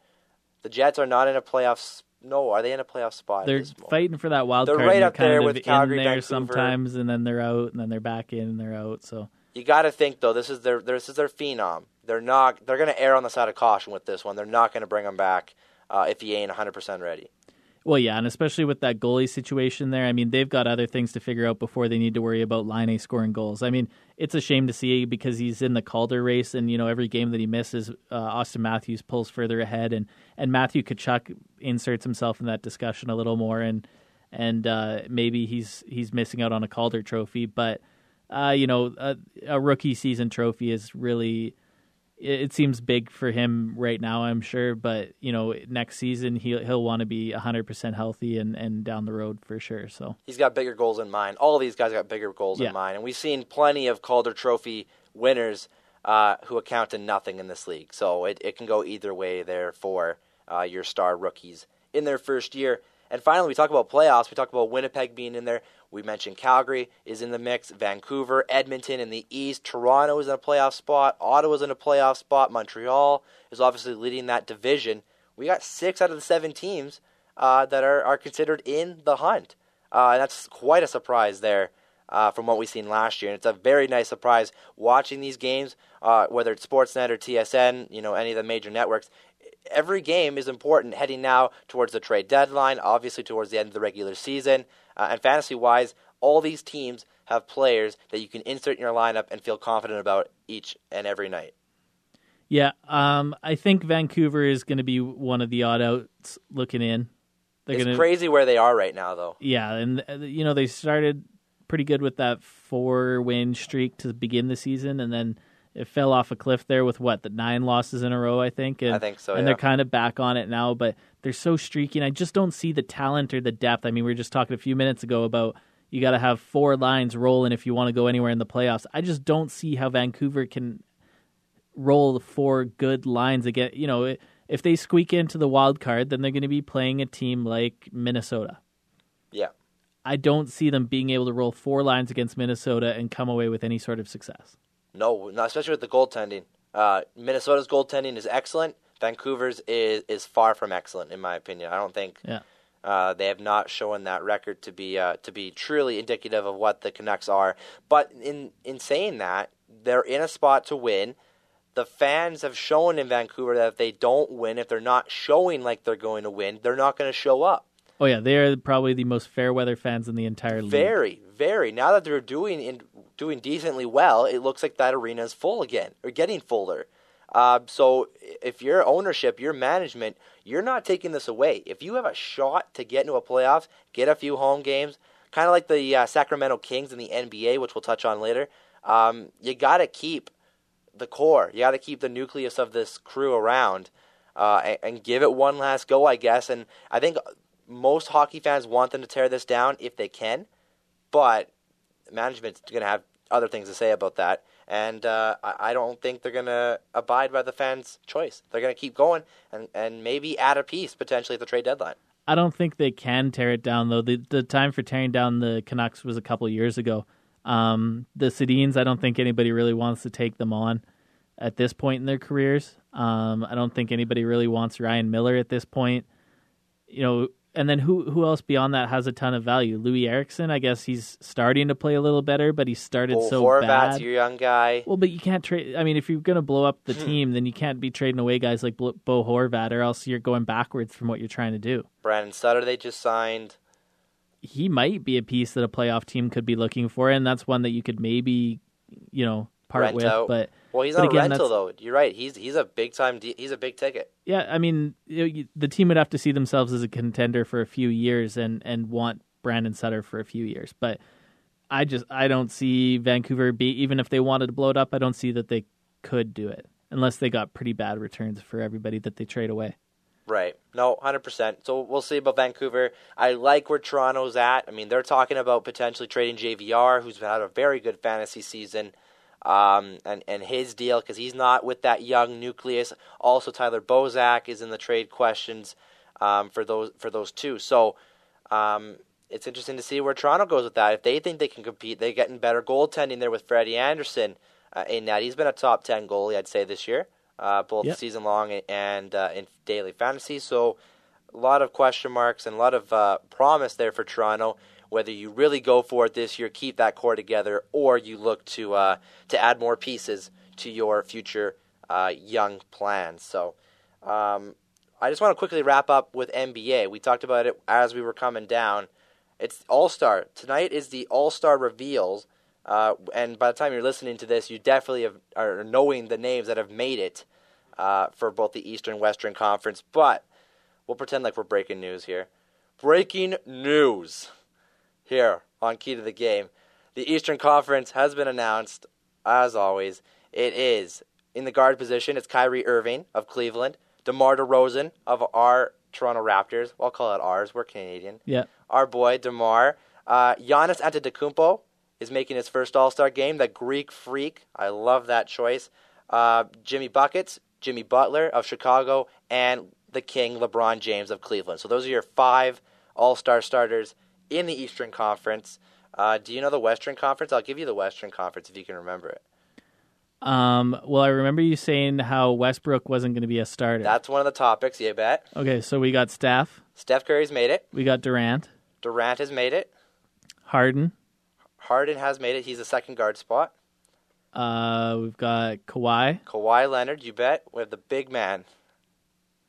the Jets are not in a playoffs. No, are they in a playoff spot? They're fighting for that wild They're card. right and up there with Calgary, in there Vancouver. sometimes, and then they're out, and then they're back in, and they're out. So You got to think though. This is their this is their phenom. They're not. They're going to err on the side of caution with this one. They're not going to bring him back uh, if he ain't 100 percent ready. Well, yeah, and especially with that goalie situation there. I mean, they've got other things to figure out before they need to worry about Laine scoring goals. I mean, it's a shame to see because he's in the Calder race, and you know every game that he misses, uh, Auston Matthews pulls further ahead, and and Matthew Tkachuk inserts himself in that discussion a little more, and and uh, maybe he's he's missing out on a Calder trophy, but uh, you know a, a rookie season trophy is really it seems big for him right now, I'm sure, but you know, next season he'll he'll want to be 100% healthy and and down the road for sure. So, He's got bigger goals in mind. All these guys got bigger goals Yeah. in mind, and we've seen plenty of Calder Trophy winners uh, who account to nothing in this league. So it, it can go either way there for uh, your star rookies in their first year. And finally, we talk about playoffs. We talk about Winnipeg being in there. We mentioned Calgary is in the mix. Vancouver, Edmonton in the East. Toronto is in a playoff spot. Ottawa's in a playoff spot. Montreal is obviously leading that division. We got six out of the seven teams uh, that are, are considered in the hunt. Uh, and that's quite a surprise there uh, from what we've seen last year. And it's a very nice surprise watching these games, uh, whether it's Sportsnet or TSN, you know, any of the major networks. Every game is important heading now towards the trade deadline, obviously towards the end of the regular season. Uh, and fantasy wise, all these teams have players that you can insert in your lineup and feel confident about each and every night. Yeah, um, I think Vancouver is going to be one of the odd outs looking in. They're it's gonna, crazy where they are right now, though. Yeah, and uh, you know they started pretty good with that four win streak to begin the season, and then it fell off a cliff there with what the nine losses in a row, I think. And, I think so. And yeah. they're kind of back on it now, but they're so streaky, and I just don't see the talent or the depth. I mean, we were just talking a few minutes ago about you got to have four lines rolling if you want to go anywhere in the playoffs. I just don't see how Vancouver can roll four good lines again. You know, if they squeak into the wild card, then they're going to be playing a team like Minnesota. Yeah. I don't see them being able to roll four lines against Minnesota and come away with any sort of success. No, not especially with the goaltending. Uh, Minnesota's goaltending is excellent. Vancouver's is is far from excellent, in my opinion. I don't think Yeah. uh, they have not shown that record to be uh, to be truly indicative of what the Canucks are. But in in saying that, they're in a spot to win. The fans have shown in Vancouver that if they don't win, if they're not showing like they're going to win, they're not going to show up. Oh yeah, they are probably the most fair weather fans in the entire league. Very, very. Now that they're doing in, doing decently well, it looks like that arena is full again or getting fuller. Uh, so if your ownership, your management, you're not taking this away. If you have a shot to get into a playoffs, get a few home games, kind of like the uh, Sacramento Kings in the NBA, which we'll touch on later. Um, you got to keep the core. You got to keep the nucleus of this crew around uh, and, and give it one last go, I guess. And I think most hockey fans want them to tear this down if they can, but management's going to have other things to say about that. And uh, I, don't think they're going to abide by the fans' choice. They're going to keep going and, and maybe add a piece potentially at the trade deadline. I don't think they can tear it down though. The the time for tearing down the Canucks was a couple years ago. Um, the Sedins, I don't think anybody really wants to take them on at this point in their careers. Um, I don't think anybody really wants Ryan Miller at this point. You know, and then who who else beyond that has a ton of value? Loui Eriksson, I guess he's starting to play a little better, but he started Bo so Horvat's bad. your young guy. Well, but you can't trade. I mean, if you're going to blow up the Hmm. team, then you can't be trading away guys like Bo Bo Horvat, or else you're going backwards from what you're trying to do. Brandon Sutter they just signed. he might be a piece that a playoff team could be looking for, and that's one that you could maybe, you know, part Rent with. out. But Well, he's but not again, a rental though. You're right. He's he's a big time. De- he's a big ticket. yeah, I mean, you know, you- the team would have to see themselves as a contender for a few years and and want Brandon Sutter for a few years. But I just I don't see Vancouver be even if they wanted to blow it up. I don't see that they could do it unless they got pretty bad returns for everybody that they trade away. Right. No, 100%. So we'll see about Vancouver. I like where Toronto's at. I mean, they're talking about potentially trading JVR, who's had a very good fantasy season, um, and, and his deal, because he's not with that young nucleus. Also, Tyler Bozak is in the trade questions um, for those for those two. So um, it's interesting to see where Toronto goes with that. If they think they can compete, they're getting better goaltending there with Freddie Andersen uh, in that. He's been a top 10 goalie, I'd say, this year uh, both Yep. season long and uh, in daily fantasy. So a lot of question marks and a lot of uh, promise there for Toronto. Whether you really go for it this year, keep that core together, or you look to uh, to add more pieces to your future uh, young plans. So. Um, I just want to quickly wrap up with NBA. We talked about it as we were coming down. It's All Star tonight. Is the All Star reveals, uh, and by the time you're listening to this, you definitely have, are knowing the names that have made it uh, for both the Eastern and Western Conference. But we'll pretend like we're breaking news here. Breaking news here on Key to the Game. The Eastern Conference has been announced, as always. It is in the guard position. It's Kyrie Irving of Cleveland, DeMar DeRozan of our Toronto Raptors. Well, I'll call it ours. We're Canadian. Yeah, Our boy DeMar. Uh, Giannis Antetokounmpo is making his first All Star game. The Greek Freak. I love that choice. Uh, Jimmy Buckets, Jimmy Butler of Chicago, and the King LeBron James of Cleveland. So those are your five All Star starters in the Eastern Conference. Uh, do you know the Western Conference? I'll give you the Western Conference if you can remember it. Um, well, I remember you saying how Westbrook wasn't going to be a starter. That's one of the topics, you bet. okay, so we got Steph, Steph Curry's made it. we got Durant, Durant has made it. Harden, Harden has made it. He's a second guard spot. uh, we've got Kawhi Kawhi Leonard, you bet. We have the big man.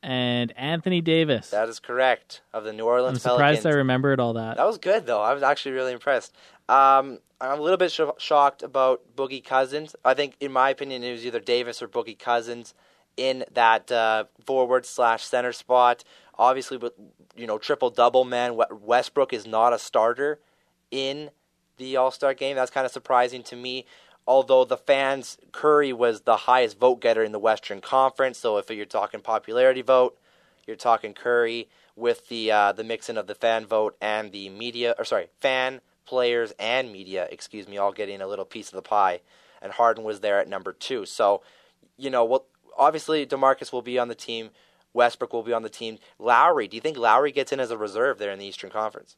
And Anthony Davis. That is correct. Of the New Orleans I'm surprised Pelicans. I remembered all that. That was good though. I was actually really impressed. Um, I'm a little bit sh- shocked about Boogie Cousins. I think, in my opinion, it was either Davis or Boogie Cousins in that uh, forward slash center spot. Obviously, with you know triple double man, Westbrook is not a starter in the All Star game. That's kind of surprising to me. Although the fans, Curry was the highest vote getter in the Western Conference. So if you're talking popularity vote, you're talking Curry with the uh, the mixing of the fan vote and the media, or sorry, fan players and media, excuse me, all getting a little piece of the pie. And Harden was there at number two. So, you know, well, obviously DeMarcus will be on the team. Westbrook will be on the team. Lowry, do you think Lowry gets in as a reserve there in the Eastern Conference?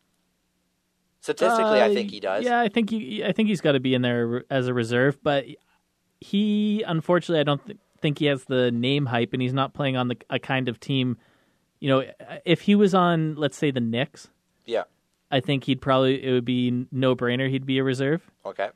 Statistically, uh, I think he does. Yeah, I think he, I think he's got to be in there as a reserve, but he unfortunately I don't th- think he has the name hype, and he's not playing on the a kind of team. You know, if he was on, let's say, the Knicks, yeah, I think he'd probably it would be no brainer. He'd be a reserve. Okay,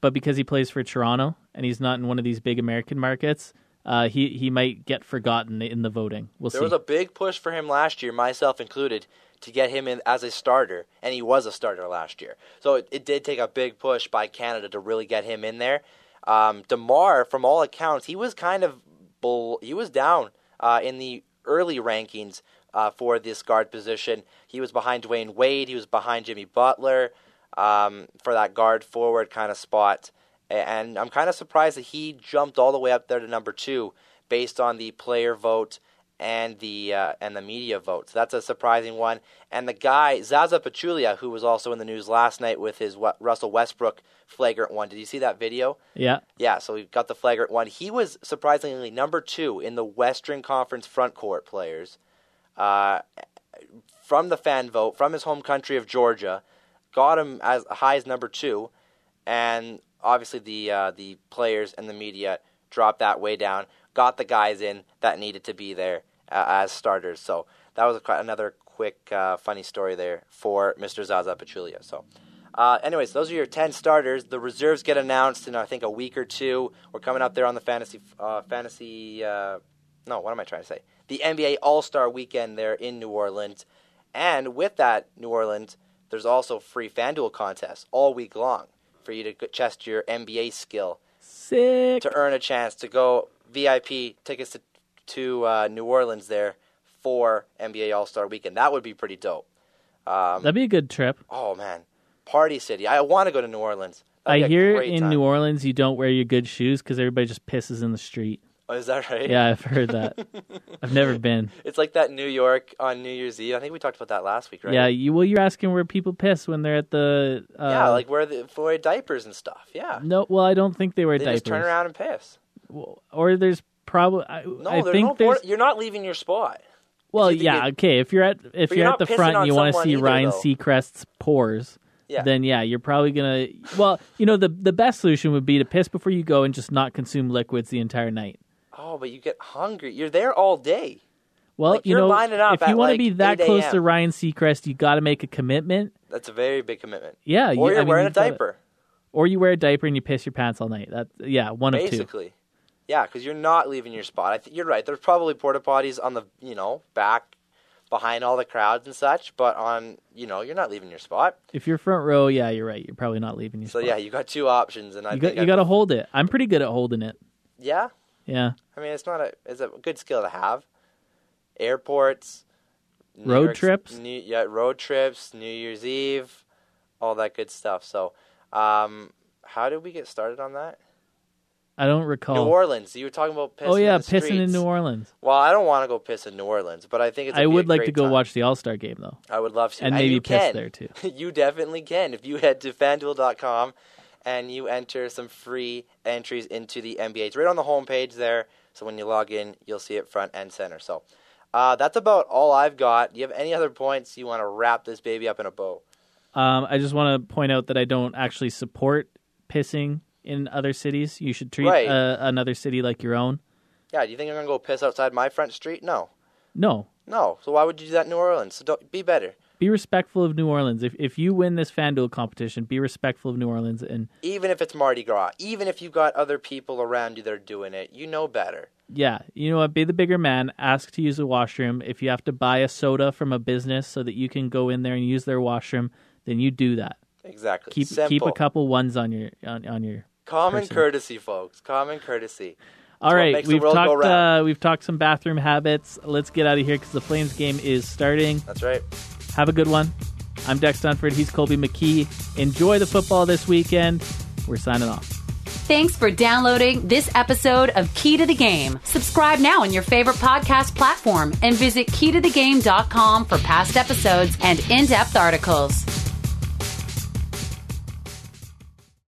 but because he plays for Toronto and he's not in one of these big American markets, uh, he he might get forgotten in the voting. We'll there see. was a big push for him last year, myself included, to get him in as a starter, and he was a starter last year. So it, it did take a big push by Canada to really get him in there. Um, Demar, from all accounts, he was kind of bull. He was down uh, in the early rankings uh, for this guard position. He was behind Dwyane Wade. He was behind Jimmy Butler um, for that guard forward kind of spot. And I'm kind of surprised that he jumped all the way up there to number two based on the player vote and the uh, and the media vote. So that's a surprising one. And the guy Zaza Pachulia, who was also in the news last night with his Russell Westbrook flagrant one. Did you see that video? Yeah. Yeah. So we got the flagrant one. He was surprisingly number two in the Western Conference front court players, uh, from the fan vote from his home country of Georgia. Got him as high as number two, and obviously the uh, the players and the media dropped that way down got the guys in that needed to be there uh, as starters. So that was a, another quick uh, funny story there for Mr. Zaza Pachulia. So. Uh, anyways, those are your 10 starters. The reserves get announced in, I think, a week or two. We're coming up there on the fantasy, uh, fantasy. Uh, no, what am I trying to say? The NBA All Star Weekend there in New Orleans, and with that New Orleans, there's also free FanDuel contests all week long for you to test your NBA skill. Sick. To earn a chance to go VIP tickets to, to uh, New Orleans there for NBA All Star Weekend. That would be pretty dope. Um, That'd be a good trip. Oh man, Party City! I want to go to New Orleans. I hear in time. New Orleans you don't wear your good shoes because everybody just pisses in the street. Oh, is that right? Yeah, I've heard that. I've never been. It's like that New York on New Year's Eve. I think we talked about that last week, right? Yeah, you well, you're asking where people piss when they're at the. Uh, yeah, like where the for diapers and stuff. Yeah. No, well, I don't think they wear they diapers. Just turn around and piss or there's probably I, no, I think no there's, you're not leaving your spot. Well, yeah, okay. If you're at if you're, you're at the front and you want to see either, Ryan though. Seacrest's pores, yeah. then yeah, you're probably gonna. Well, you know, the the best solution would be to piss before you go and just not consume liquids the entire night. Oh, but you get hungry. You're there all day. Well, like, you know, if you want like to be that close to Ryan Seacrest, you got to make a commitment. That's a very big commitment. Yeah, or you, you're I mean, wearing a you've gotta- diaper. or you wear a diaper and you piss your pants all night. That yeah, one of two. Basically. Yeah, because you're not leaving your spot. I th- you're right. There's probably porta potties on the you know back behind all the crowds and such, but on you know you're not leaving your spot. If you're front row, yeah, you're right. You're probably not leaving your So spot. yeah, you got two options, and I you got think you got to hold it. I'm pretty good at holding it. yeah. Yeah. I mean, it's not a it's a good skill to have. Airports, New Road York's- trips? New, yeah, road trips, New Year's Eve, all that good stuff. So, um, how did we get started on that? I don't recall. New Orleans. You were talking about pissing. oh yeah, in pissing in. New Orleans. Well, I don't want to go piss in New Orleans, but I think it's. I would like to go time. watch the All Star game though, I would love to, and maybe you piss can. there too. you definitely can if you head to FanDuel.com and you enter some free entries into the NBA. It's right on the homepage there. So when you log in, you'll see it front and center. So uh, that's about all I've got. Do you have any other points you want to wrap this baby up in a bow? Um, I just want to point out that I don't actually support pissing in other cities. You should treat Right. uh, another city like your own. Yeah, do you think I'm gonna go piss outside my front street? No, No, no. So why would you do that in New Orleans? So don't be better. be respectful of New Orleans. If if you win this FanDuel competition, be respectful of New Orleans and Even if it's Mardi Gras, even if you got other people around you that are doing it, you know better. Yeah, you know what? Be the bigger man. Ask to use the washroom. If you have to buy a soda from a business so that you can go in there and use their washroom, then you do that. Exactly. Keep Simple. keep a couple ones on your on, on your. Common person. courtesy, folks. Common courtesy. All what right, we've talked. Uh, we've talked some bathroom habits. Let's get out of here because the Flames game is starting. That's right. Have a good one. I'm Dex Dunford. He's Colby McKee. Enjoy the football this weekend. We're signing off. Thanks for downloading this episode of Key to the Game. Subscribe now on your favorite podcast platform and visit keytothegame.com for past episodes and in depth articles.